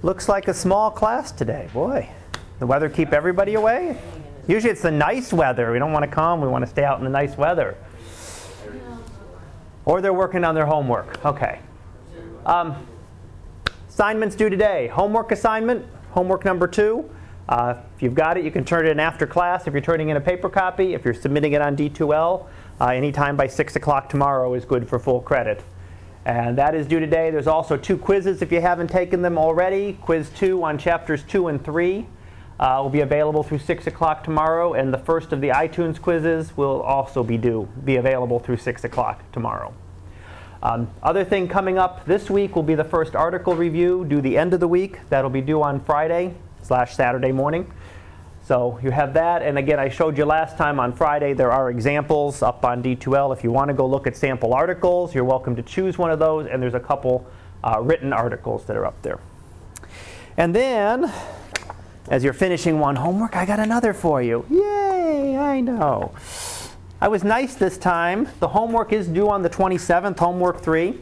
Looks like a small class today. Boy, the weather keep everybody away? Usually it's the nice weather. We don't want to come. We want to stay out in the nice weather. Or they're working on their homework. Okay. Um, assignments due today. Homework assignment, homework number two. Uh, if you've got it, you can turn it in after class. If you're turning in a paper copy, if you're submitting it on D2L, uh, anytime by 6 o'clock tomorrow is good for full credit. And that is due today. There's also two quizzes if you haven't taken them already. Quiz 2 on chapters 2 and 3 uh, will be available through 6 o'clock tomorrow. And the first of the iTunes quizzes will also be due, be available through 6 o'clock tomorrow. Um, other thing coming up this week will be the first article review due the end of the week. That'll be due on Friday slash Saturday morning. So you have that. And again, I showed you last time on Friday, there are examples up on D2L. If you want to go look at sample articles, you're welcome to choose one of those. And there's a couple uh, written articles that are up there. And then, as you're finishing one homework, I got another for you. Yay, I know. I was nice this time. The homework is due on the 27th, homework 3.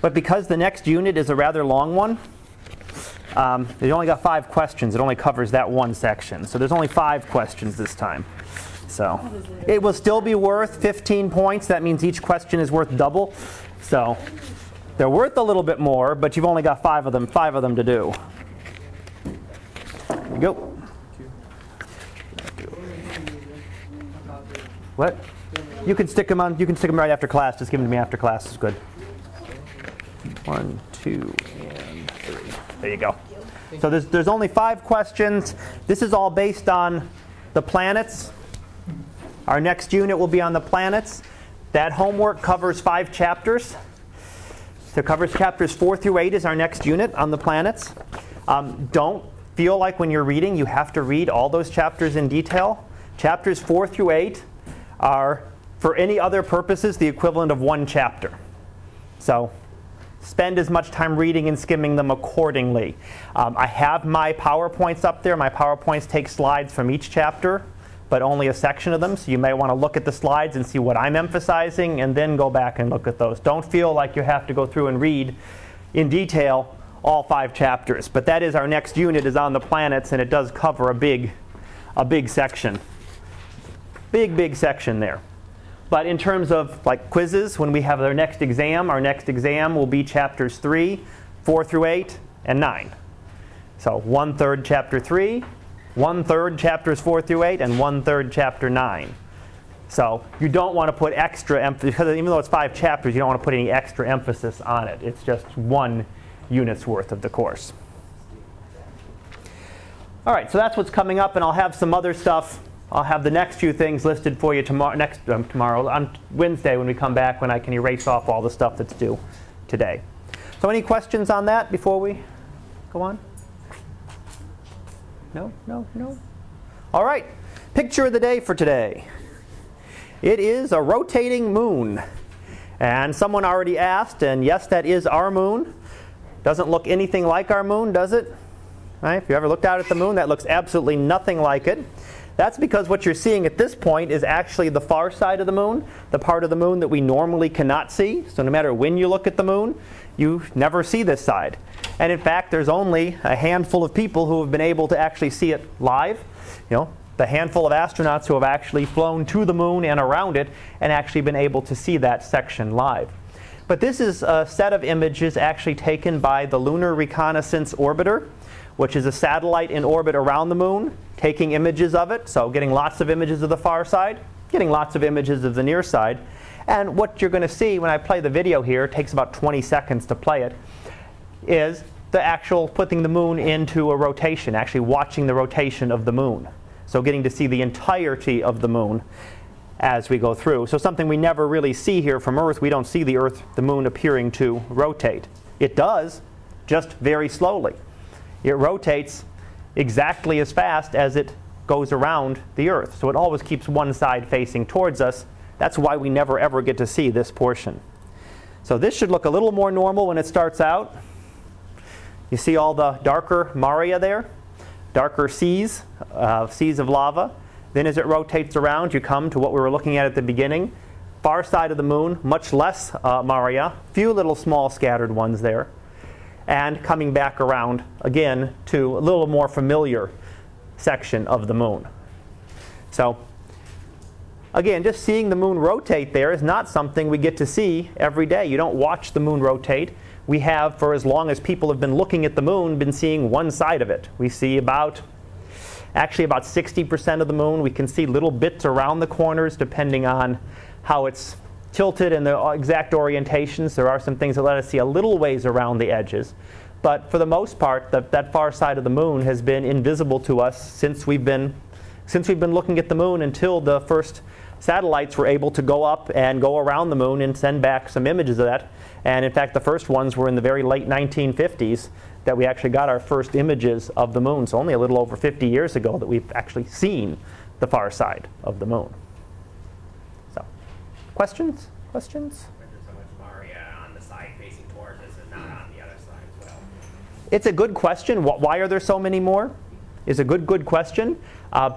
But because the next unit is a rather long one, um, they only got five questions. It only covers that one section. So there's only five questions this time. So it will still be worth 15 points. That means each question is worth double. So they're worth a little bit more, but you've only got five of them, five of them to do. You go. What? You can stick them on. You can stick them right after class. Just give them to me after class. Is good. One, two. There you go. So there's, there's only five questions. This is all based on the planets. Our next unit will be on the planets. That homework covers five chapters. So it covers chapters four through eight is our next unit on the planets. Um, don't feel like when you're reading you have to read all those chapters in detail. Chapters four through eight are, for any other purposes, the equivalent of one chapter. So spend as much time reading and skimming them accordingly. Um, I have my PowerPoints up there. My PowerPoints take slides from each chapter, but only a section of them. So you may want to look at the slides and see what I'm emphasizing and then go back and look at those. Don't feel like you have to go through and read in detail all five chapters. But that is our next unit is on the planets and it does cover a big, a big section. Big, big section there. But in terms of like quizzes, when we have our next exam, our next exam will be chapters 3, 4 through 8, and 9. So one third chapter 3, one third chapters 4 through 8, and one third chapter 9. So you don't want to put extra emphasis, because even though it's five chapters, you don't want to put any extra emphasis on it. It's just one unit's worth of the course. All right, so that's what's coming up, and I'll have some other stuff I'll have the next few things listed for you tomorrow, next um, tomorrow on Wednesday when we come back when I can erase off all the stuff that's due today. So any questions on that before we go on? No, no, no. All right. Picture of the day for today. It is a rotating moon. And someone already asked, and yes, that is our moon. Doesn't look anything like our moon, does it? Right? If you ever looked out at the moon, that looks absolutely nothing like it. That's because what you're seeing at this point is actually the far side of the moon, the part of the moon that we normally cannot see. So no matter when you look at the moon, you never see this side. And in fact, there's only a handful of people who have been able to actually see it live. You know, the handful of astronauts who have actually flown to the moon and around it and actually been able to see that section live. But this is a set of images actually taken by the Lunar Reconnaissance Orbiter which is a satellite in orbit around the moon, taking images of it, so getting lots of images of the far side, getting lots of images of the near side. And what you're going to see when I play the video here, it takes about 20 seconds to play it, is the actual putting the moon into a rotation, actually watching the rotation of the moon. So getting to see the entirety of the moon as we go through. So something we never really see here from Earth, we don't see the Earth, the moon appearing to rotate. It does, just very slowly it rotates exactly as fast as it goes around the Earth. So it always keeps one side facing towards us. That's why we never ever get to see this portion. So this should look a little more normal when it starts out. You see all the darker maria there, darker seas, uh, seas of lava. Then as it rotates around, you come to what we were looking at at the beginning. Far side of the moon, much less uh, maria, few little small scattered ones there. And coming back around again to a little more familiar section of the moon. So, again, just seeing the moon rotate there is not something we get to see every day. You don't watch the moon rotate. We have, for as long as people have been looking at the moon, been seeing one side of it. We see about, actually, about 60% of the moon. We can see little bits around the corners depending on how it's tilted in the exact orientations. There are some things that let us see a little ways around the edges. But for the most part, the, that far side of the moon has been invisible to us since we've been since we've been looking at the moon until the first satellites were able to go up and go around the moon and send back some images of that. And in fact, the first ones were in the very late 1950s that we actually got our first images of the moon. So only a little over 50 years ago that we've actually seen the far side of the moon. Questions? Questions? It's a good question. Why are there so many more? Is a good, good question. Uh,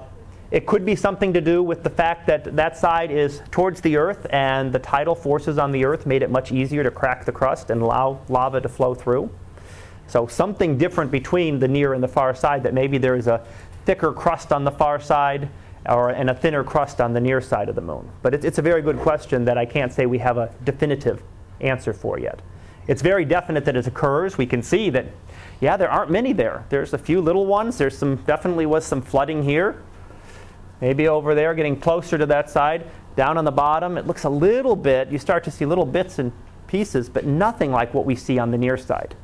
it could be something to do with the fact that that side is towards the Earth and the tidal forces on the Earth made it much easier to crack the crust and allow lava to flow through. So something different between the near and the far side that maybe there is a thicker crust on the far side or, and a thinner crust on the near side of the moon. But it, it's a very good question that I can't say we have a definitive answer for yet. It's very definite that it occurs. We can see that yeah, there aren't many there. There's a few little ones. There's some definitely was some flooding here. Maybe over there, getting closer to that side. Down on the bottom, it looks a little bit. You start to see little bits and pieces, but nothing like what we see on the near side.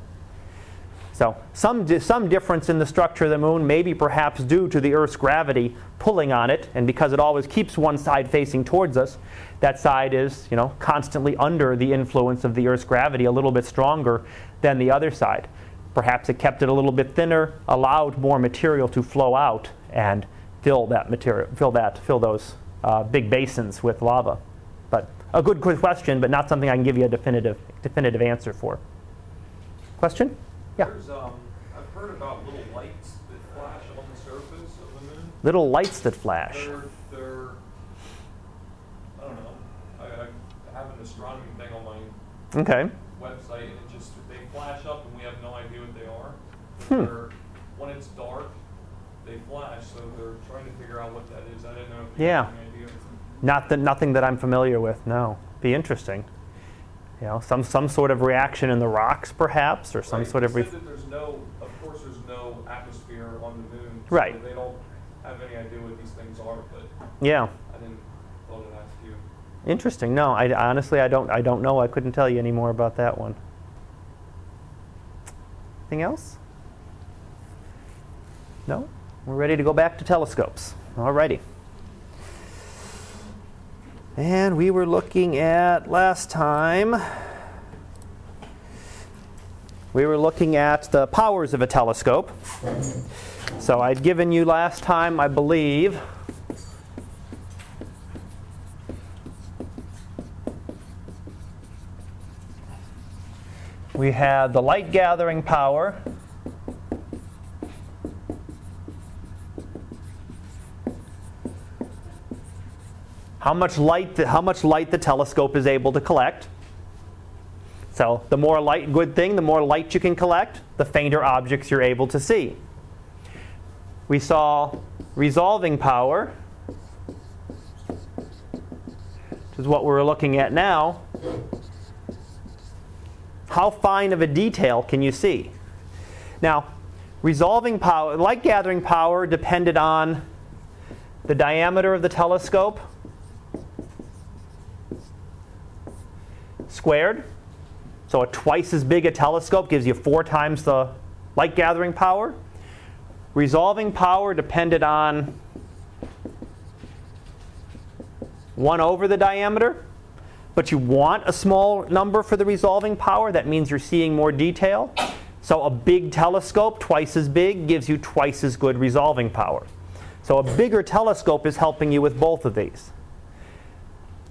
So some, some difference in the structure of the moon, maybe perhaps due to the Earth's gravity pulling on it, and because it always keeps one side facing towards us, that side is, you know, constantly under the influence of the Earth's gravity, a little bit stronger than the other side. Perhaps it kept it a little bit thinner, allowed more material to flow out and fill that material, fill that, fill those uh, big basins with lava. But a good question, but not something I can give you a definitive definitive answer for. Question? Yeah. Um, I've heard about little lights that flash on the surface of the moon. Little lights that flash. They're, they're I don't know. I, I have an astronomy thing on my okay. website, and it just they flash up, and we have no idea what they are. Hmm. When it's dark, they flash, so they're trying to figure out what that is. I didn't know. If yeah. Idea. Not that nothing that I'm familiar with. No. Be interesting. You know, some some sort of reaction in the rocks, perhaps, or some right. sort of. Re- there's no, of course, there's no atmosphere on the moon. So right. They don't have any idea what these things are, but. Yeah. I didn't thought I'd ask you. Interesting. No, I honestly I don't I don't know. I couldn't tell you any more about that one. Anything else? No? We're ready to go back to telescopes. Alrighty. And we were looking at last time, we were looking at the powers of a telescope. So I'd given you last time, I believe, we had the light gathering power how much light the, how much light the telescope is able to collect. So the more light, good thing, the more light you can collect, the fainter objects you're able to see. We saw resolving power, which is what we're looking at now. How fine of a detail can you see? Now, resolving power, light gathering power depended on the diameter of the telescope squared. So a twice as big a telescope gives you four times the light gathering power. Resolving power depended on 1 over the diameter. But you want a small number for the resolving power. That means you're seeing more detail. So a big telescope, twice as big, gives you twice as good resolving power. So a bigger telescope is helping you with both of these.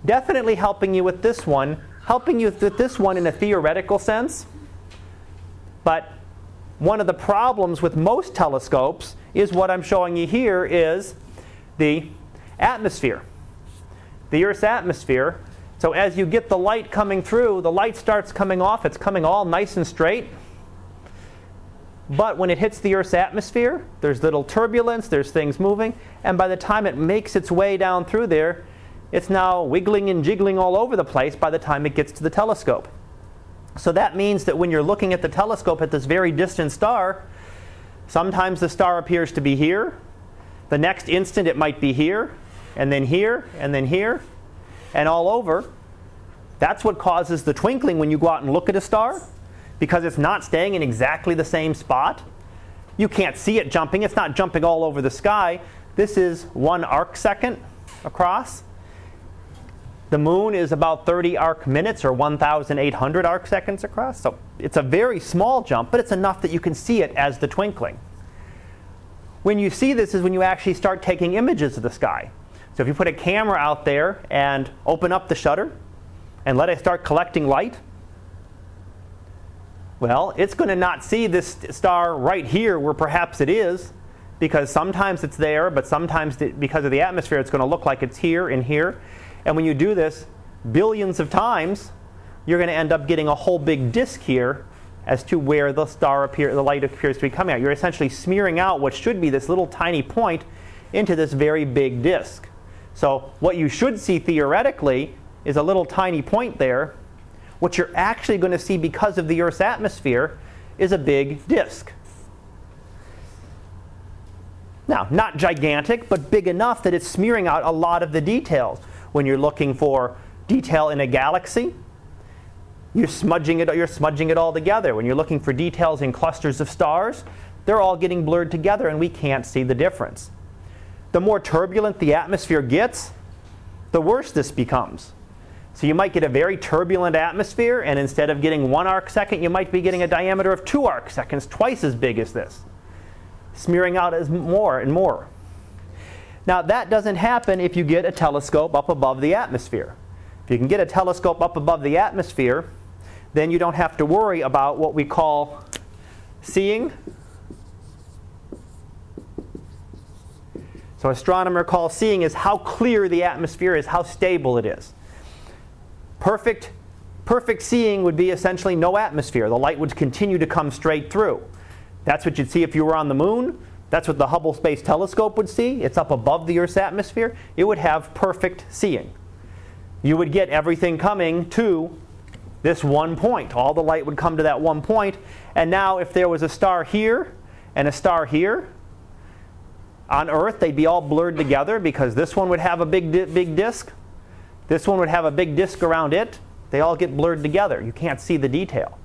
Definitely helping you with this one helping you with this one in a theoretical sense. But one of the problems with most telescopes is what I'm showing you here is the atmosphere. The Earth's atmosphere. So as you get the light coming through, the light starts coming off. It's coming all nice and straight. But when it hits the Earth's atmosphere, there's little turbulence, there's things moving, and by the time it makes its way down through there, it's now wiggling and jiggling all over the place by the time it gets to the telescope. So that means that when you're looking at the telescope at this very distant star, sometimes the star appears to be here, the next instant it might be here, and then here, and then here, and all over. That's what causes the twinkling when you go out and look at a star, because it's not staying in exactly the same spot. You can't see it jumping, it's not jumping all over the sky. This is one arc second across. The moon is about 30 arc minutes or 1,800 arc seconds across. So it's a very small jump, but it's enough that you can see it as the twinkling. When you see this is when you actually start taking images of the sky. So if you put a camera out there and open up the shutter and let it start collecting light, well, it's going to not see this star right here where perhaps it is, because sometimes it's there, but sometimes because of the atmosphere, it's going to look like it's here and here. And when you do this billions of times, you're going to end up getting a whole big disk here as to where the star appear, the light appears to be coming out. You're essentially smearing out what should be this little tiny point into this very big disk. So what you should see theoretically is a little tiny point there what you're actually going to see because of the Earth's atmosphere is a big disk. Now, not gigantic, but big enough that it's smearing out a lot of the details. When you're looking for detail in a galaxy, you're smudging it, you're smudging it all together. When you're looking for details in clusters of stars, they're all getting blurred together and we can't see the difference. The more turbulent the atmosphere gets, the worse this becomes. So you might get a very turbulent atmosphere, and instead of getting one arc second, you might be getting a diameter of two arc seconds, twice as big as this, smearing out as more and more. Now, that doesn't happen if you get a telescope up above the atmosphere. If you can get a telescope up above the atmosphere, then you don't have to worry about what we call seeing. So, astronomer call seeing is how clear the atmosphere is, how stable it is. Perfect, perfect seeing would be essentially no atmosphere. The light would continue to come straight through. That's what you'd see if you were on the moon. That's what the Hubble Space Telescope would see. It's up above the Earth's atmosphere. It would have perfect seeing. You would get everything coming to this one point. All the light would come to that one point. And now, if there was a star here and a star here, on Earth, they'd be all blurred together because this one would have a big, big disk. This one would have a big disk around it. They all get blurred together. You can't see the detail.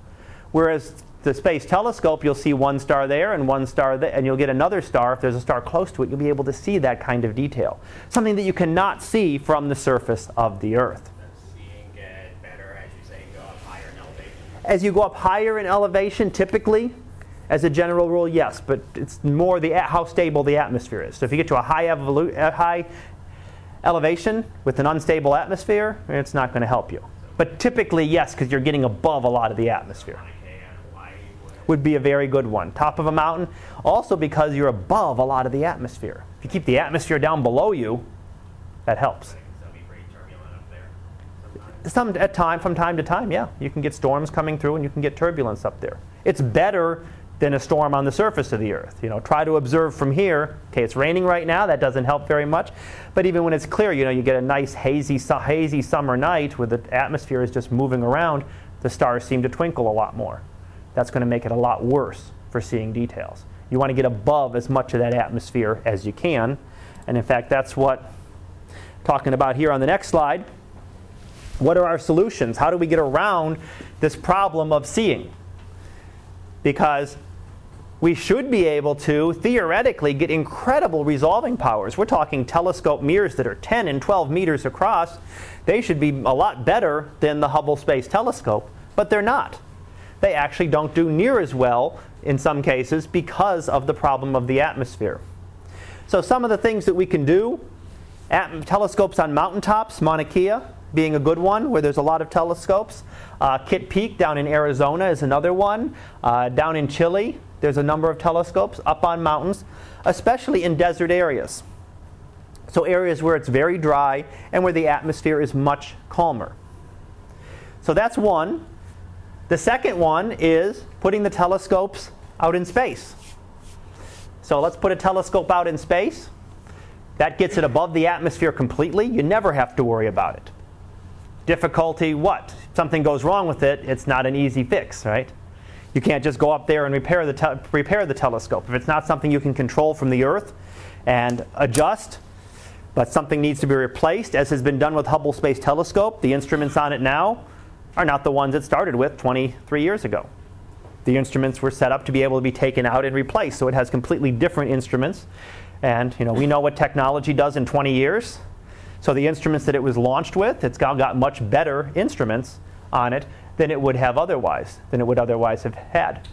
Whereas the space telescope, you'll see one star there and one star there, and you'll get another star. If there's a star close to it, you'll be able to see that kind of detail. Something that you cannot see from the surface of the Earth. As you go up higher in elevation, typically, as a general rule, yes, but it's more the how stable the atmosphere is. So if you get to a high, high elevation with an unstable atmosphere, it's not going to help you. But typically, yes, because you're getting above a lot of the atmosphere. Would be a very good one. Top of a mountain, also because you're above a lot of the atmosphere. If you keep the atmosphere down below you, that helps. Some at time, from time to time, yeah, you can get storms coming through and you can get turbulence up there. It's better than a storm on the surface of the earth. You know, try to observe from here. Okay, it's raining right now. That doesn't help very much. But even when it's clear, you know, you get a nice hazy, hazy summer night where the atmosphere is just moving around. The stars seem to twinkle a lot more. That's going to make it a lot worse for seeing details. You want to get above as much of that atmosphere as you can. And in fact, that's what I'm talking about here on the next slide. What are our solutions? How do we get around this problem of seeing? Because we should be able to theoretically get incredible resolving powers. We're talking telescope mirrors that are 10 and 12 meters across. They should be a lot better than the Hubble Space Telescope, but they're not. They actually don't do near as well in some cases because of the problem of the atmosphere. So, some of the things that we can do at, telescopes on mountaintops, Mauna Kea being a good one where there's a lot of telescopes. Uh, Kitt Peak down in Arizona is another one. Uh, down in Chile, there's a number of telescopes up on mountains, especially in desert areas. So, areas where it's very dry and where the atmosphere is much calmer. So, that's one. The second one is putting the telescopes out in space. So let's put a telescope out in space. That gets it above the atmosphere completely. You never have to worry about it. Difficulty what? If something goes wrong with it, it's not an easy fix, right? You can't just go up there and repair the, te- repair the telescope. If it's not something you can control from the Earth and adjust, but something needs to be replaced, as has been done with Hubble Space Telescope, the instruments on it now are not the ones it started with 23 years ago. The instruments were set up to be able to be taken out and replaced, so it has completely different instruments. And you know, we know what technology does in 20 years. So the instruments that it was launched with, it's got, got much better instruments on it than it would have otherwise, than it would otherwise have had.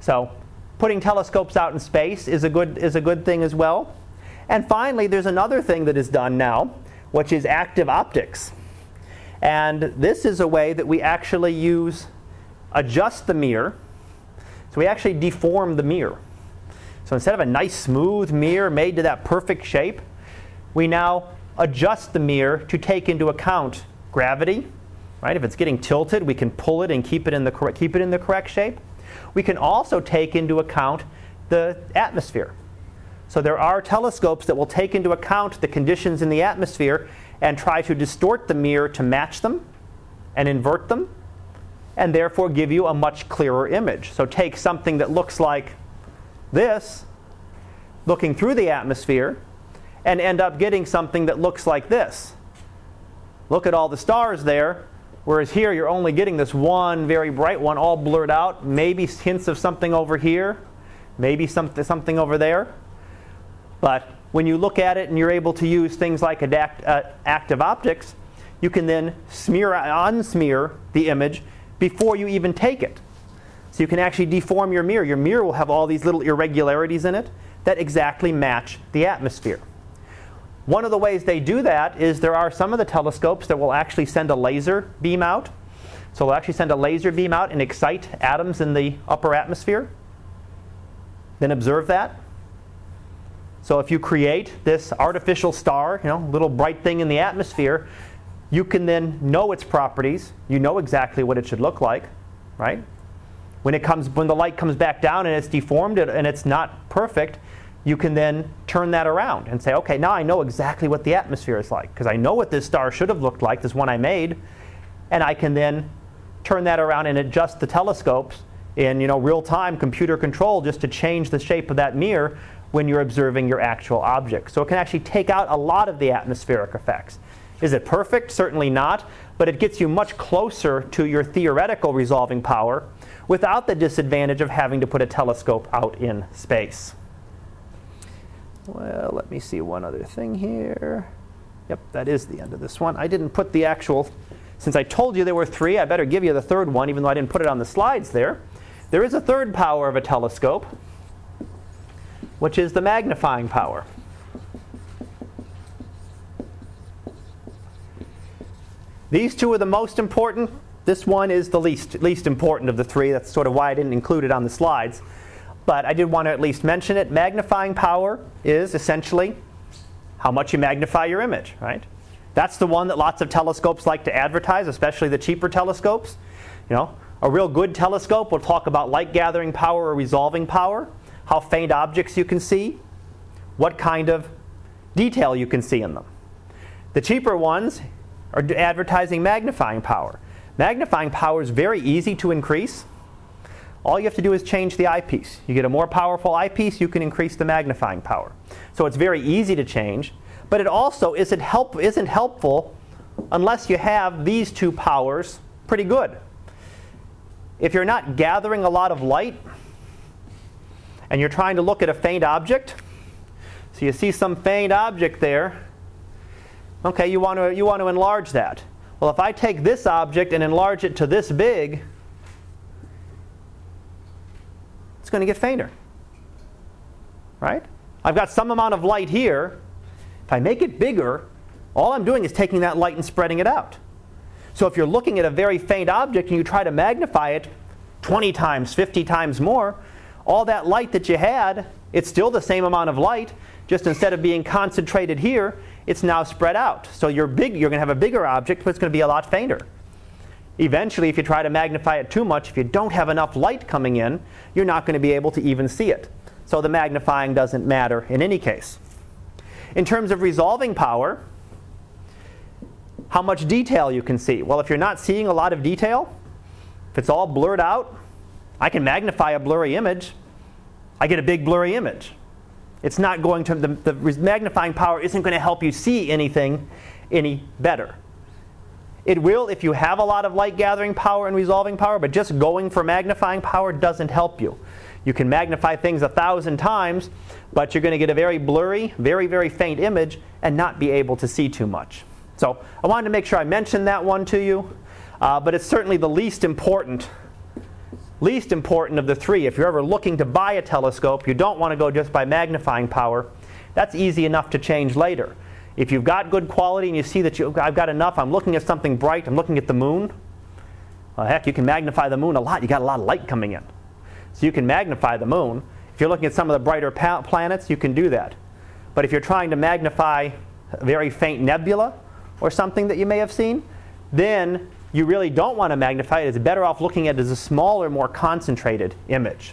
So putting telescopes out in space is a good, is a good thing as well. And finally, there's another thing that is done now, which is active optics. And this is a way that we actually use, adjust the mirror. So we actually deform the mirror. So instead of a nice smooth mirror made to that perfect shape, we now adjust the mirror to take into account gravity, right? If it's getting tilted, we can pull it and keep it in the, cor- keep it in the correct shape. We can also take into account the atmosphere. So there are telescopes that will take into account the conditions in the atmosphere and try to distort the mirror to match them and invert them and therefore give you a much clearer image. So take something that looks like this, looking through the atmosphere, and end up getting something that looks like this. Look at all the stars there. Whereas here, you're only getting this one very bright one all blurred out, maybe hints of something over here, maybe something, something over there. But when you look at it and you're able to use things like adapt, uh, active optics, you can then smear, unsmear the image before you even take it. So you can actually deform your mirror. Your mirror will have all these little irregularities in it that exactly match the atmosphere. One of the ways they do that is there are some of the telescopes that will actually send a laser beam out. So they'll actually send a laser beam out and excite atoms in the upper atmosphere. Then observe that. So if you create this artificial star, you know, little bright thing in the atmosphere, you can then know its properties. You know exactly what it should look like, right? When it comes when the light comes back down and it's deformed and it's not perfect, you can then turn that around and say, okay, now I know exactly what the atmosphere is like because I know what this star should have looked like, this one I made, and I can then turn that around and adjust the telescopes in you know real time computer control just to change the shape of that mirror when you're observing your actual object. So it can actually take out a lot of the atmospheric effects. Is it perfect? Certainly not, but it gets you much closer to your theoretical resolving power without the disadvantage of having to put a telescope out in space. Well, let me see one other thing here. Yep, that is the end of this one. I didn't put the actual, since I told you there were three, I better give you the third one, even though I didn't put it on the slides there. There is a third power of a telescope, which is the magnifying power. These two are the most important. This one is the least, least important of the three. That's sort of why I didn't include it on the slides but I did want to at least mention it. Magnifying power is essentially how much you magnify your image, right? That's the one that lots of telescopes like to advertise, especially the cheaper telescopes. You know, a real good telescope will talk about light gathering power or resolving power, how faint objects you can see, what kind of detail you can see in them. The cheaper ones are advertising magnifying power. Magnifying power is very easy to increase all you have to do is change the eyepiece. You get a more powerful eyepiece, you can increase the magnifying power. So it's very easy to change, but it also isn't, help, isn't helpful unless you have these two powers pretty good. If you're not gathering a lot of light and you're trying to look at a faint object, so you see some faint object there, okay, you want to, you want to enlarge that. Well, if I take this object and enlarge it to this big, it's going to get fainter. Right? I've got some amount of light here. If I make it bigger, all I'm doing is taking that light and spreading it out. So if you're looking at a very faint object and you try to magnify it 20 times, 50 times more, all that light that you had, it's still the same amount of light, just instead of being concentrated here, it's now spread out. So you're big, you're going to have a bigger object, but it's going to be a lot fainter. Eventually, if you try to magnify it too much, if you don't have enough light coming in, you're not going to be able to even see it. So the magnifying doesn't matter in any case. In terms of resolving power, how much detail you can see. Well, if you're not seeing a lot of detail, if it's all blurred out, I can magnify a blurry image. I get a big blurry image. It's not going to, the, the magnifying power isn't going to help you see anything any better. It will if you have a lot of light gathering power and resolving power, but just going for magnifying power doesn't help you. You can magnify things a thousand times, but you're going to get a very blurry, very, very faint image and not be able to see too much. So I wanted to make sure I mentioned that one to you, uh, but it's certainly the least important. Least important of the three. If you're ever looking to buy a telescope, you don't want to go just by magnifying power. That's easy enough to change later. If you've got good quality and you see that you, I've got enough, I'm looking at something bright, I'm looking at the moon. Well, heck, you can magnify the moon a lot. You got a lot of light coming in. So you can magnify the moon. If you're looking at some of the brighter pa- planets, you can do that. But if you're trying to magnify a very faint nebula or something that you may have seen, then you really don't want to magnify it. It's better off looking at it as a smaller, more concentrated image.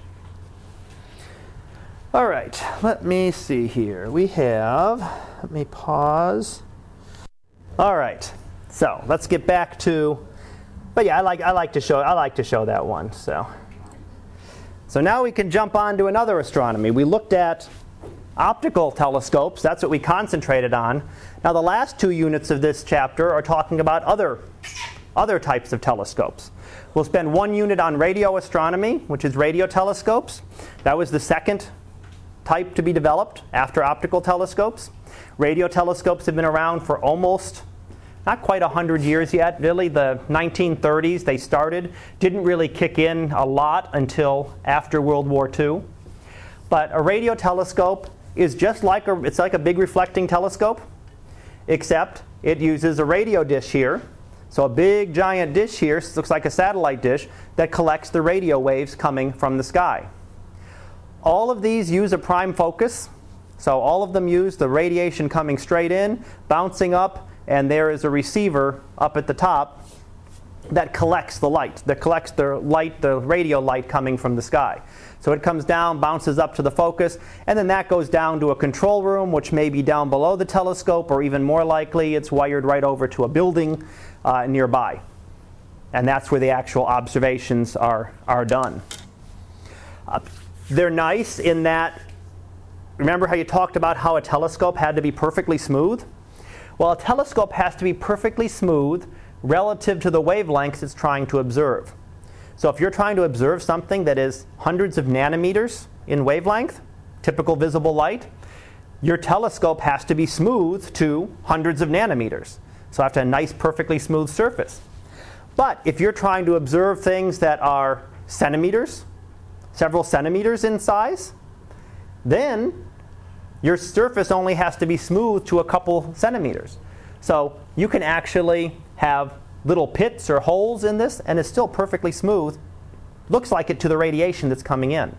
All right, let me see here. We have, let me pause. All right, so let's get back to, but yeah, I like, I like to show, I like to show that one. So. So now we can jump on to another astronomy. We looked at optical telescopes, that's what we concentrated on. Now the last two units of this chapter are talking about other, other types of telescopes. We'll spend one unit on radio astronomy, which is radio telescopes. That was the second type to be developed after optical telescopes. Radio telescopes have been around for almost not quite 100 years yet. Really, the 1930s they started. Didn't really kick in a lot until after World War II. But a radio telescope is just like a, it's like a big reflecting telescope, except it uses a radio dish here. So a big giant dish here looks like a satellite dish that collects the radio waves coming from the sky. All of these use a prime focus. So all of them use the radiation coming straight in, bouncing up, and there is a receiver up at the top that collects the light, that collects the light, the radio light coming from the sky. So it comes down, bounces up to the focus, and then that goes down to a control room, which may be down below the telescope, or even more likely, it's wired right over to a building uh, nearby. And that's where the actual observations are, are done. Uh, they're nice in that, remember how you talked about how a telescope had to be perfectly smooth? Well, a telescope has to be perfectly smooth relative to the wavelengths it's trying to observe. So if you're trying to observe something that is hundreds of nanometers in wavelength, typical visible light, your telescope has to be smooth to hundreds of nanometers. So I have to have a nice, perfectly smooth surface. But if you're trying to observe things that are centimeters, several centimeters in size, then your surface only has to be smooth to a couple centimeters. So you can actually have little pits or holes in this, and it's still perfectly smooth. Looks like it to the radiation that's coming in.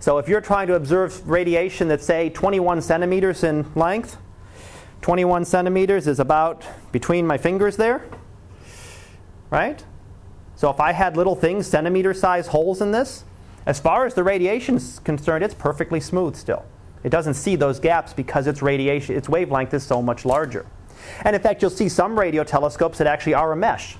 So if you're trying to observe radiation that's, say, 21 centimeters in length, 21 centimeters is about between my fingers there, right? So if I had little things, centimeter size holes in this, as far as the radiation is concerned, it's perfectly smooth still. It doesn't see those gaps because its radiation, its wavelength is so much larger. And in fact, you'll see some radio telescopes that actually are a mesh.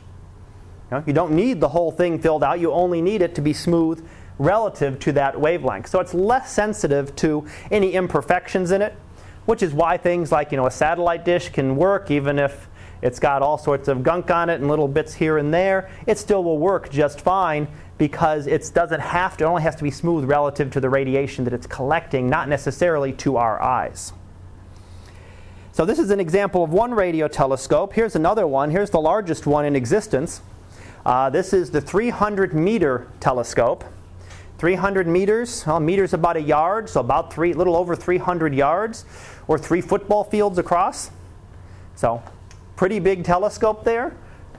You, know, you don't need the whole thing filled out, you only need it to be smooth relative to that wavelength. So it's less sensitive to any imperfections in it, which is why things like you know, a satellite dish can work even if it's got all sorts of gunk on it and little bits here and there. It still will work just fine because it doesn't have to, it only has to be smooth relative to the radiation that it's collecting, not necessarily to our eyes. So this is an example of one radio telescope. Here's another one. Here's the largest one in existence. Uh, this is the 300 meter telescope. 300 meters, well, meters about a yard, so about three, little over 300 yards, or three football fields across. So, pretty big telescope there.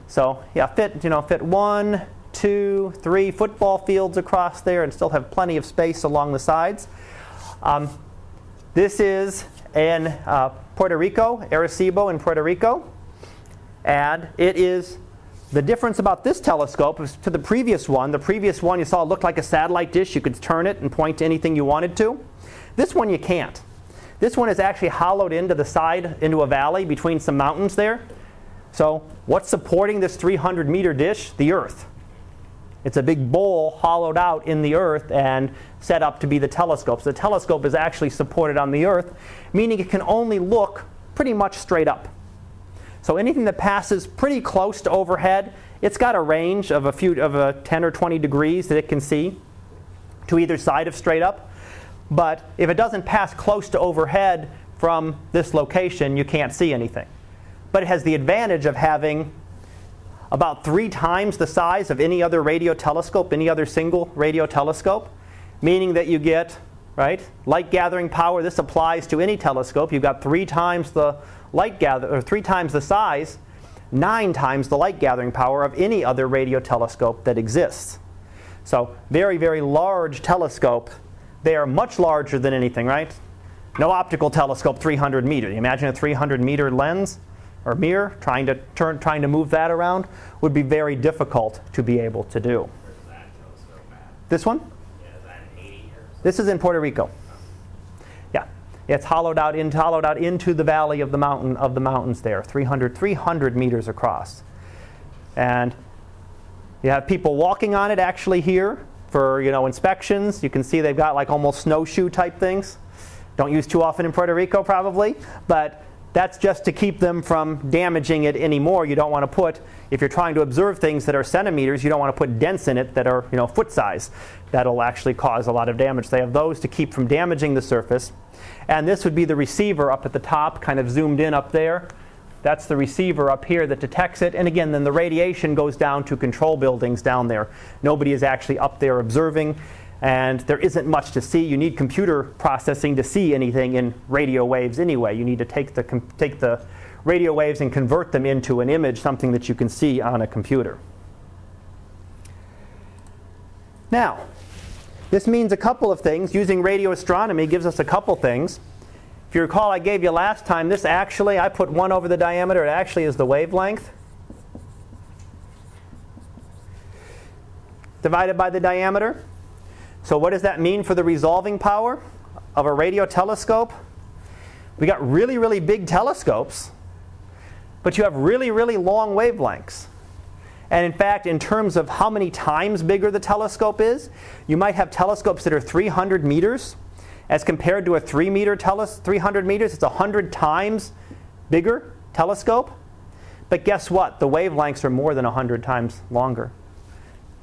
So, yeah, fit you know fit one, two, three football fields across there and still have plenty of space along the sides. Um, this is in uh, Puerto Rico, Arecibo in Puerto Rico, and it is the difference about this telescope is to the previous one. The previous one you saw looked like a satellite dish. You could turn it and point to anything you wanted to. This one you can't. This one is actually hollowed into the side, into a valley between some mountains there. So what's supporting this 300 meter dish? The Earth. It's a big bowl hollowed out in the Earth and set up to be the telescope. So the telescope is actually supported on the Earth, meaning it can only look pretty much straight up. So anything that passes pretty close to overhead, it's got a range of a few of a 10 or 20 degrees that it can see to either side of straight up. But if it doesn't pass close to overhead from this location, you can't see anything. But it has the advantage of having about three times the size of any other radio telescope, any other single radio telescope, meaning that you get, right, light gathering power. This applies to any telescope. You've got three times the light gather, or three times the size, nine times the light gathering power of any other radio telescope that exists. So, very, very large telescope. They are much larger than anything, right? No optical telescope 300 meters. Imagine a 300 meter lens or mirror trying to turn, trying to move that around would be very difficult to be able to do. This one? This is in Puerto Rico. Yeah, it's hollowed out, in, hollowed out into the valley of the mountain of the mountains there, 300, 300 meters across. And you have people walking on it actually here for you know inspections. You can see they've got like almost snowshoe type things. Don't use too often in Puerto Rico probably, but that's just to keep them from damaging it anymore. You don't want to put, if you're trying to observe things that are centimeters, you don't want to put dents in it that are you know foot size. That'll actually cause a lot of damage. They have those to keep from damaging the surface. And this would be the receiver up at the top, kind of zoomed in up there. That's the receiver up here that detects it. And again, then the radiation goes down to control buildings down there. Nobody is actually up there observing, and there isn't much to see. You need computer processing to see anything in radio waves anyway. You need to take the, take the radio waves and convert them into an image, something that you can see on a computer. Now, this means a couple of things. Using radio astronomy gives us a couple things. If you recall, I gave you last time, this actually, I put 1 over the diameter. It actually is the wavelength divided by the diameter. So what does that mean for the resolving power of a radio telescope? We got really, really big telescopes, but you have really, really long wavelengths. And in fact, in terms of how many times bigger the telescope is, you might have telescopes that are 300 meters as compared to a 3 meter teles 300 meters. It's 100 times bigger telescope. But guess what? The wavelengths are more than 100 times longer.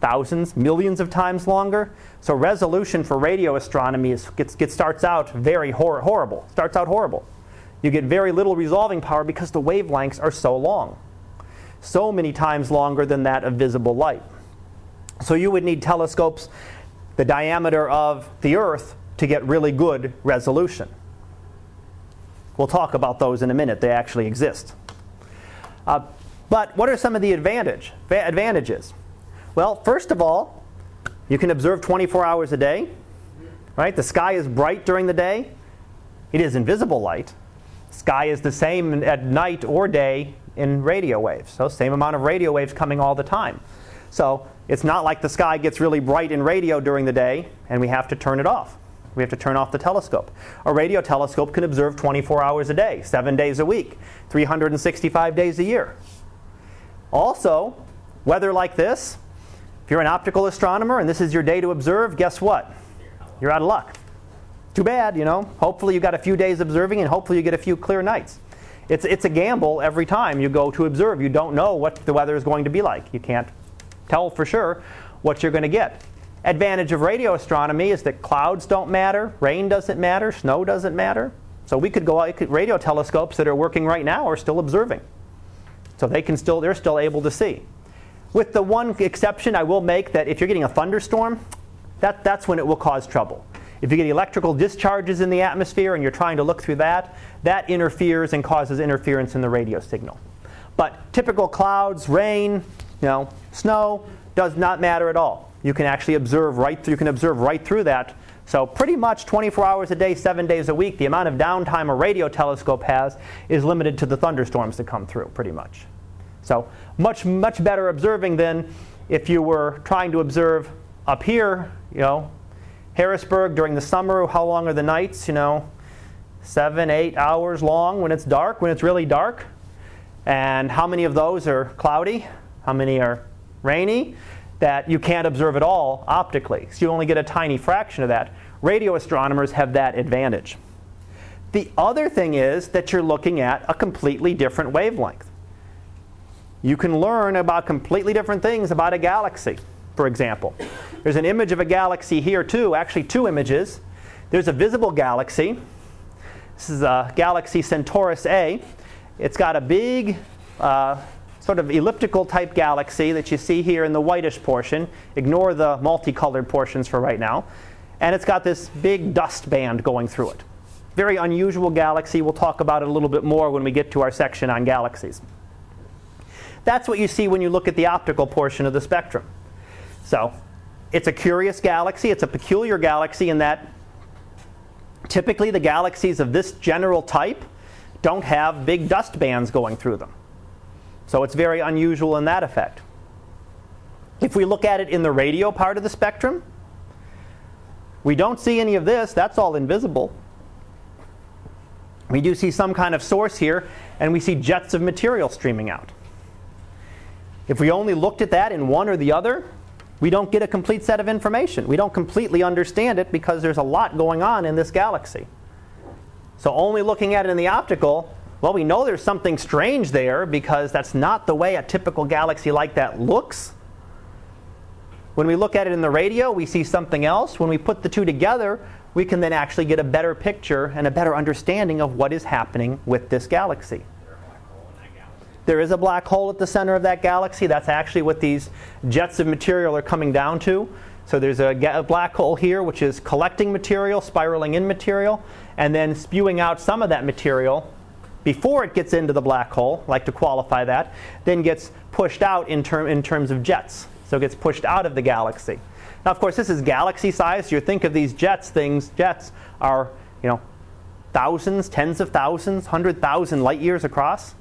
Thousands, millions of times longer. So resolution for radio astronomy is, gets, gets, starts out very hor- horrible. Starts out horrible. You get very little resolving power because the wavelengths are so long so many times longer than that of visible light. So you would need telescopes the diameter of the Earth to get really good resolution. We'll talk about those in a minute. They actually exist. Uh, but what are some of the advantage, advantages? Well, first of all, you can observe 24 hours a day. Right? The sky is bright during the day. It is invisible light. Sky is the same at night or day in radio waves. So same amount of radio waves coming all the time. So it's not like the sky gets really bright in radio during the day and we have to turn it off. We have to turn off the telescope. A radio telescope can observe 24 hours a day, 7 days a week, 365 days a year. Also, weather like this, if you're an optical astronomer and this is your day to observe, guess what? You're out of luck. Too bad, you know. Hopefully you got a few days observing and hopefully you get a few clear nights. It's, it's a gamble every time you go to observe. You don't know what the weather is going to be like. You can't tell for sure what you're going to get. Advantage of radio astronomy is that clouds don't matter, rain doesn't matter, snow doesn't matter. So we could go out, radio telescopes that are working right now are still observing. So they can still, they're still able to see. With the one exception I will make that if you're getting a thunderstorm, that, that's when it will cause trouble. If you get electrical discharges in the atmosphere and you're trying to look through that, that interferes and causes interference in the radio signal. But typical clouds, rain, you know, snow does not matter at all. You can actually observe right through, you can observe right through that. So pretty much 24 hours a day, 7 days a week, the amount of downtime a radio telescope has is limited to the thunderstorms that come through pretty much. So much, much better observing than if you were trying to observe up here, you know, Harrisburg during the summer, how long are the nights? You know, seven, eight hours long when it's dark, when it's really dark. And how many of those are cloudy? How many are rainy? That you can't observe at all optically. So you only get a tiny fraction of that. Radio astronomers have that advantage. The other thing is that you're looking at a completely different wavelength. You can learn about completely different things about a galaxy, for example. There's an image of a galaxy here, too, actually, two images. There's a visible galaxy. This is a galaxy Centaurus A. It's got a big, uh, sort of elliptical type galaxy that you see here in the whitish portion. Ignore the multicolored portions for right now. And it's got this big dust band going through it. Very unusual galaxy. We'll talk about it a little bit more when we get to our section on galaxies. That's what you see when you look at the optical portion of the spectrum. So, it's a curious galaxy. It's a peculiar galaxy in that typically the galaxies of this general type don't have big dust bands going through them. So, it's very unusual in that effect. If we look at it in the radio part of the spectrum, we don't see any of this. That's all invisible. We do see some kind of source here, and we see jets of material streaming out. If we only looked at that in one or the other, we don't get a complete set of information. We don't completely understand it because there's a lot going on in this galaxy. So, only looking at it in the optical, well, we know there's something strange there because that's not the way a typical galaxy like that looks. When we look at it in the radio, we see something else. When we put the two together, we can then actually get a better picture and a better understanding of what is happening with this galaxy. There is a black hole at the center of that galaxy. That's actually what these jets of material are coming down to. So there's a, a, black hole here which is collecting material, spiraling in material, and then spewing out some of that material before it gets into the black hole, like to qualify that, then gets pushed out in, term, in terms of jets. So it gets pushed out of the galaxy. Now, of course, this is galaxy size. You think of these jets, things, jets are, you know, thousands, tens of thousands, hundred thousand light years across.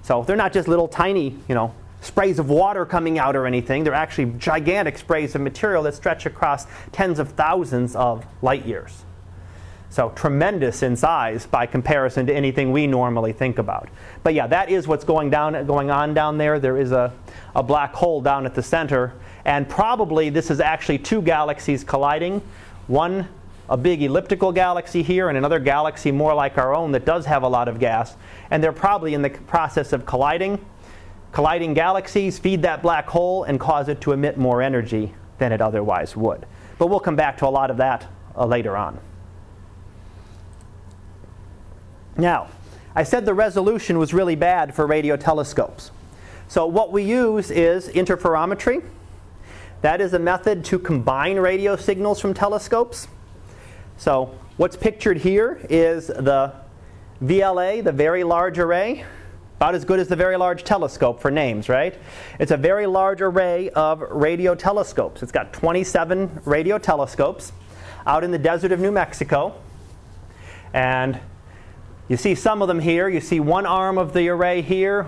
So they're not just little tiny, you know, sprays of water coming out or anything. They're actually gigantic sprays of material that stretch across tens of thousands of light years. So tremendous in size by comparison to anything we normally think about. But yeah, that is what's going down going on down there. There is a, a black hole down at the center, and probably this is actually two galaxies colliding. One a big elliptical galaxy here and another galaxy more like our own that does have a lot of gas. And they're probably in the process of colliding. Colliding galaxies feed that black hole and cause it to emit more energy than it otherwise would. But we'll come back to a lot of that uh, later on. Now, I said the resolution was really bad for radio telescopes. So, what we use is interferometry. That is a method to combine radio signals from telescopes. So what's pictured here is the VLA, the Very Large Array. About as good as the Very Large Telescope for names, right? It's a very large array of radio telescopes. It's got 27 radio telescopes out in the desert of New Mexico. And you see some of them here. You see one arm of the array here.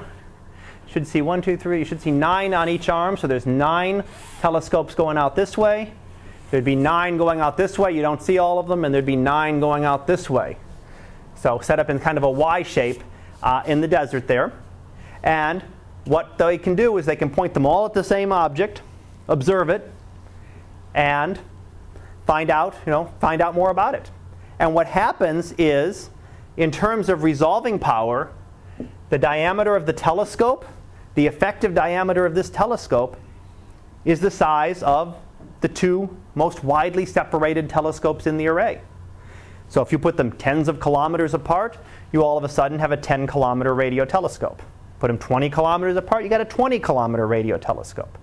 You should see one, two, three. You should see nine on each arm. So there's nine telescopes going out this way. There'd be nine going out this way. You don't see all of them. And there'd be nine going out this way. So set up in kind of a Y shape uh, in the desert there. And what they can do is they can point them all at the same object, observe it, and find out, you know, find out more about it. And what happens is, in terms of resolving power, the diameter of the telescope, the effective diameter of this telescope, is the size of the two most widely separated telescopes in the array. So if you put them tens of kilometers apart, you all of a sudden have a 10 kilometer radio telescope. Put them 20 kilometers apart, you got a 20 kilometer radio telescope.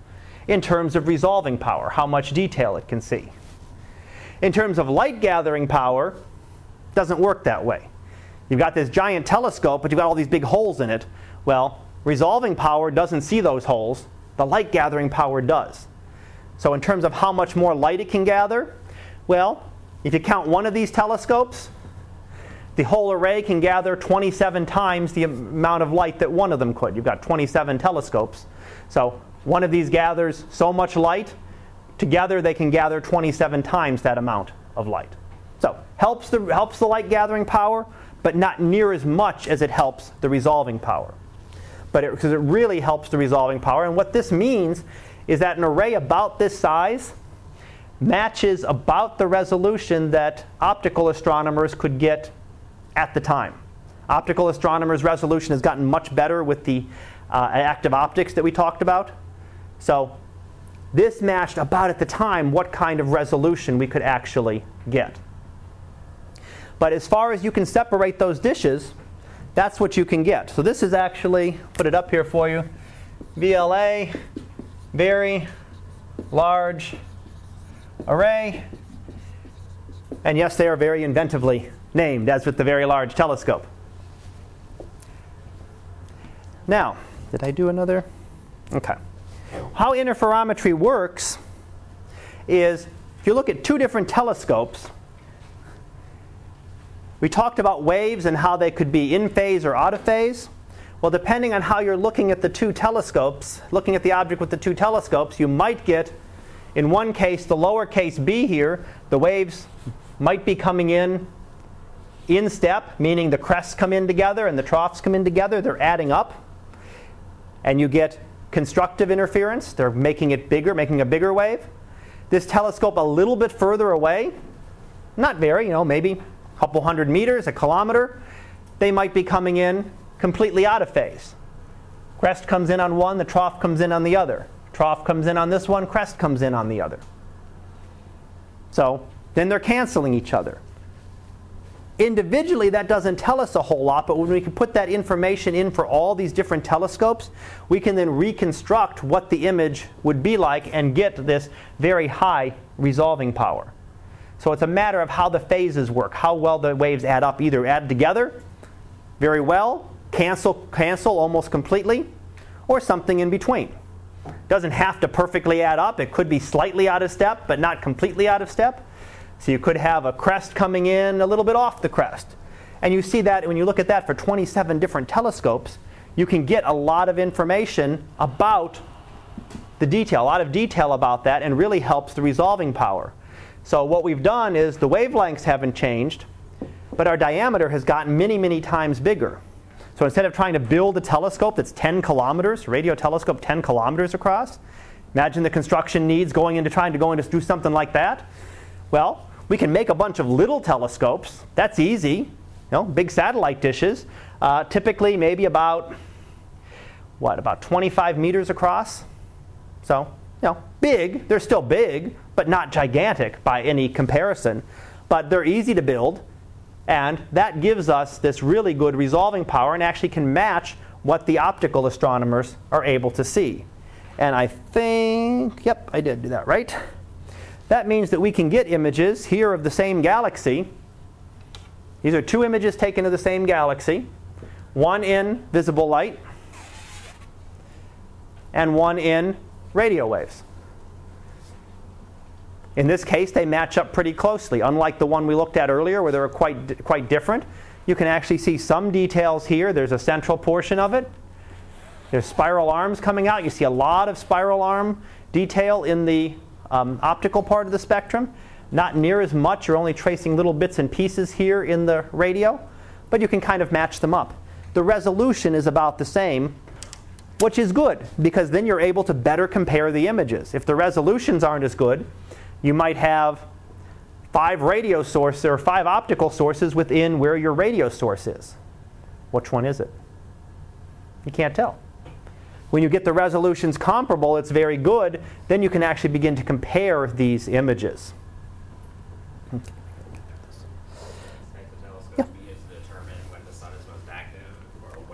In terms of resolving power, how much detail it can see. In terms of light gathering power, doesn't work that way. You've got this giant telescope, but you've got all these big holes in it. Well, resolving power doesn't see those holes. The light gathering power does. So in terms of how much more light it can gather, well, if you count one of these telescopes, the whole array can gather 27 times the amount of light that one of them could. You've got 27 telescopes. So one of these gathers so much light, together they can gather 27 times that amount of light. So helps the, helps the light gathering power, but not near as much as it helps the resolving power. But because it, it really helps the resolving power. And what this means is that an array about this size matches about the resolution that optical astronomers could get at the time. Optical astronomers' resolution has gotten much better with the uh, active optics that we talked about. So this matched about at the time what kind of resolution we could actually get. But as far as you can separate those dishes, that's what you can get. So this is actually, put it up here for you, VLA, very large array. And yes, they are very inventively named, as with the Very Large Telescope. Now, did I do another? Okay. How interferometry works is if you look at two different telescopes, we talked about waves and how they could be in phase or out of phase. Well, depending on how you're looking at the two telescopes, looking at the object with the two telescopes, you might get, in one case, the lowercase b here, the waves might be coming in in step, meaning the crests come in together and the troughs come in together, they're adding up. And you get constructive interference, they're making it bigger, making a bigger wave. This telescope a little bit further away, not very, you know, maybe couple hundred meters, a kilometer, they might be coming in completely out of phase. Crest comes in on one, the trough comes in on the other. Trough comes in on this one, crest comes in on the other. So then they're canceling each other individually that doesn't tell us a whole lot, but when we can put that information in for all these different telescopes, we can then reconstruct what the image would be like and get this very high resolving power. So it's a matter of how the phases work, how well the waves add up, either add together very well, cancel, cancel almost completely, or something in between. Doesn't have to perfectly add up. It could be slightly out of step, but not completely out of step. So you could have a crest coming in a little bit off the crest. And you see that when you look at that for 27 different telescopes, you can get a lot of information about the detail, a lot of detail about that, and really helps the resolving power. So what we've done is the wavelengths haven't changed, but our diameter has gotten many, many times bigger. So instead of trying to build a telescope that's 10 kilometers, radio telescope 10 kilometers across, imagine the construction needs going into trying to go into do something like that. Well, we can make a bunch of little telescopes. That's easy. You know, big satellite dishes, uh, typically maybe about what about 25 meters across. So, you know, big. They're still big, but not gigantic by any comparison. But they're easy to build, and that gives us this really good resolving power, and actually can match what the optical astronomers are able to see. And I think, yep, I did do that right. That means that we can get images here of the same galaxy. These are two images taken of the same galaxy, one in visible light and one in radio waves. In this case, they match up pretty closely. Unlike the one we looked at earlier, where they were quite, quite different, you can actually see some details here. There's a central portion of it. There's spiral arms coming out. You see a lot of spiral arm detail in the um, optical part of the spectrum. Not near as much, you're only tracing little bits and pieces here in the radio, but you can kind of match them up. The resolution is about the same, which is good because then you're able to better compare the images. If the resolutions aren't as good, you might have five radio sources or five optical sources within where your radio source is. Which one is it? You can't tell. When you get the resolutions comparable, it's very good. Then you can actually begin to compare these images. Yeah.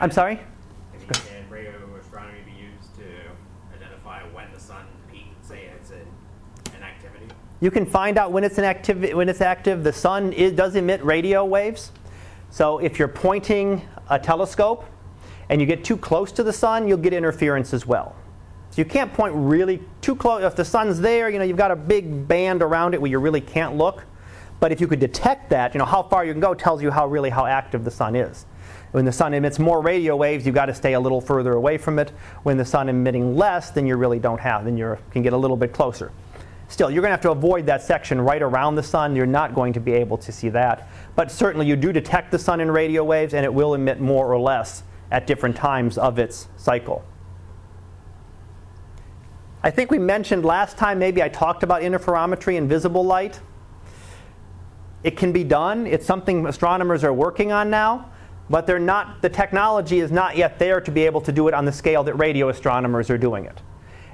I'm sorry? Can radio astronomy be used to identify when the sun peaks, say it's in, in activity? You can find out when it's, an activ- when it's active. The sun is, does emit radio waves. So if you're pointing a telescope and you get too close to the sun, you'll get interference as well. So you can't point really too close. If the sun's there, you know, you've got a big band around it where you really can't look. But if you could detect that, you know, how far you can go tells you how really how active the sun is. When the sun emits more radio waves, you've got to stay a little further away from it. When the sun emitting less, then you really don't have, then you can get a little bit closer. Still, you're going to have to avoid that section right around the sun. You're not going to be able to see that. But certainly you do detect the sun in radio waves, and it will emit more or less at different times of its cycle. I think we mentioned last time, maybe I talked about interferometry and visible light. It can be done. It's something astronomers are working on now, but they're not, the technology is not yet there to be able to do it on the scale that radio astronomers are doing it.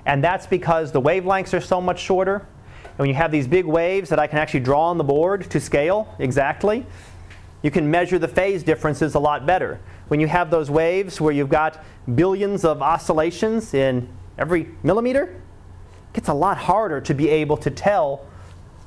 And that's because the wavelengths are so much shorter. And when you have these big waves that I can actually draw on the board to scale exactly, you can measure the phase differences a lot better. When you have those waves where you've got billions of oscillations in every millimeter, it gets a lot harder to be able to tell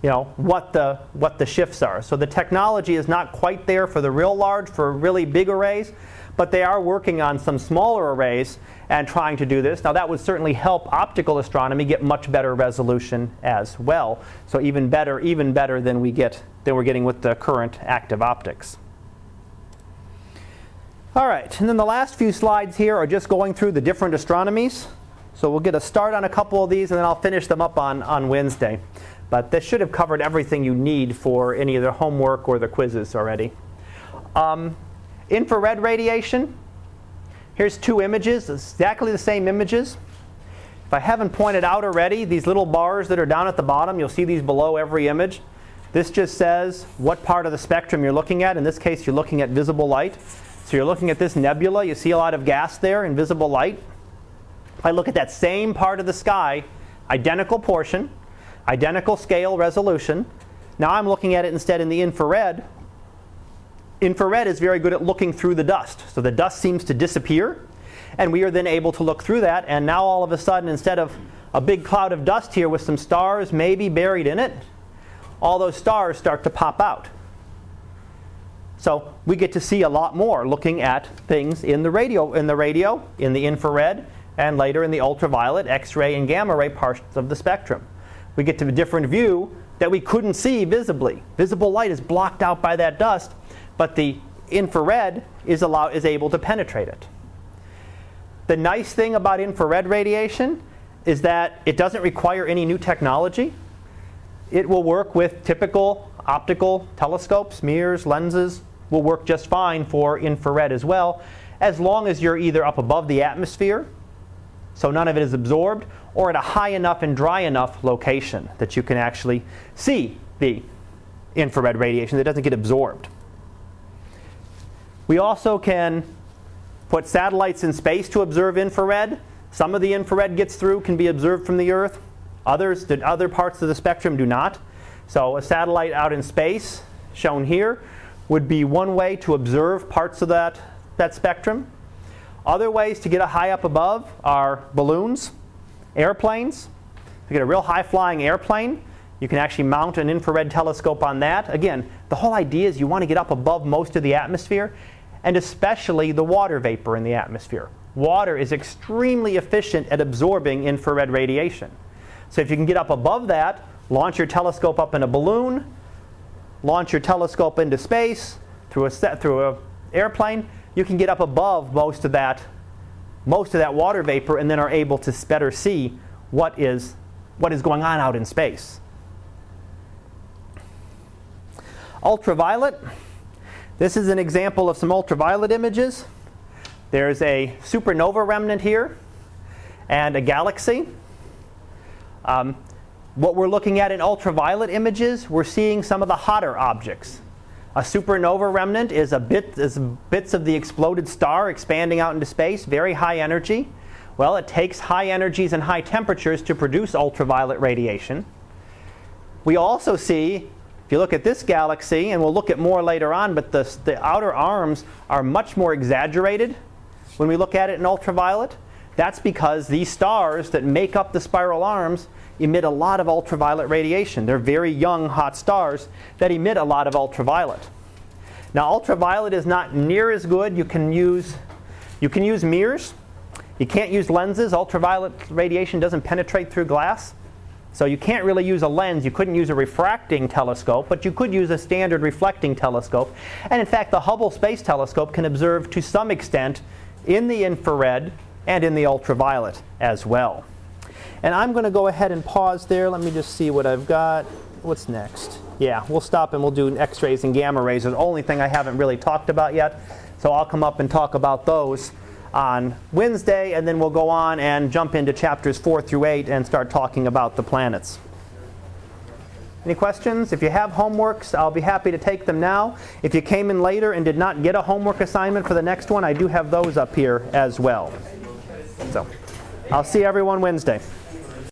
you know, what, the, what the shifts are. So the technology is not quite there for the real large, for really big arrays, but they are working on some smaller arrays and trying to do this. Now that would certainly help optical astronomy get much better resolution as well. So even better, even better than we get than we're getting with the current active optics. All right, and then the last few slides here are just going through the different astronomies. So we'll get a start on a couple of these and then I'll finish them up on, on Wednesday. But this should have covered everything you need for any of the homework or the quizzes already. Um, infrared radiation. Here's two images, exactly the same images. If I haven't pointed out already, these little bars that are down at the bottom, you'll see these below every image. This just says what part of the spectrum you're looking at. In this case, you're looking at visible light. So you're looking at this nebula. You see a lot of gas there in visible light. I look at that same part of the sky, identical portion, identical scale resolution. Now I'm looking at it instead in the infrared. Infrared is very good at looking through the dust. So the dust seems to disappear, and we are then able to look through that. And now all of a sudden, instead of a big cloud of dust here with some stars maybe buried in it, all those stars start to pop out. So we get to see a lot more looking at things in the radio, in the radio, in the infrared, and later in the ultraviolet, X-ray, and gamma ray parts of the spectrum. We get to a different view that we couldn't see visibly. Visible light is blocked out by that dust, but the infrared is, allow, is able to penetrate it. The nice thing about infrared radiation is that it doesn't require any new technology. It will work with typical optical telescopes, mirrors, lenses, will work just fine for infrared as well, as long as you're either up above the atmosphere so none of it is absorbed, or at a high enough and dry enough location that you can actually see the infrared radiation that doesn't get absorbed. We also can put satellites in space to observe infrared. Some of the infrared gets through, can be observed from the Earth. Others, the other parts of the spectrum do not. So a satellite out in space, shown here, would be one way to observe parts of that, that spectrum. Other ways to get a high up above are balloons, airplanes. To get a real high flying airplane, you can actually mount an infrared telescope on that. Again, the whole idea is you want to get up above most of the atmosphere, and especially the water vapor in the atmosphere. Water is extremely efficient at absorbing infrared radiation. So if you can get up above that, launch your telescope up in a balloon, launch your telescope into space through a set, through a airplane, you can get up above most of that most of that water vapor and then are able to better see what is what is going on out in space. Ultraviolet. This is an example of some ultraviolet images. There's a supernova remnant here and a galaxy. Um, what we're looking at in ultraviolet images, we're seeing some of the hotter objects. A supernova remnant is, bit, is bits of the exploded star expanding out into space, very high energy. Well, it takes high energies and high temperatures to produce ultraviolet radiation. We also see, if you look at this galaxy, and we'll look at more later on, but the, the outer arms are much more exaggerated when we look at it in ultraviolet. That's because these stars that make up the spiral arms emit a lot of ultraviolet radiation. They're very young, hot stars that emit a lot of ultraviolet. Now, ultraviolet is not near as good. You can use, you can use mirrors. You can't use lenses. Ultraviolet radiation doesn't penetrate through glass. So you can't really use a lens. You couldn't use a refracting telescope, but you could use a standard reflecting telescope. And in fact, the Hubble Space Telescope can observe to some extent in the infrared and in the ultraviolet as well. And I'm going to go ahead and pause there. Let me just see what I've got. What's next? Yeah, we'll stop and we'll do X-rays and gamma rays. the only thing I haven't really talked about yet. So I'll come up and talk about those on Wednesday, and then we'll go on and jump into chapters 4 through 8 and start talking about the planets. Any questions? If you have homeworks, I'll be happy to take them now. If you came in later and did not get a homework assignment for the next one, I do have those up here as well. So, I'll see everyone Wednesday.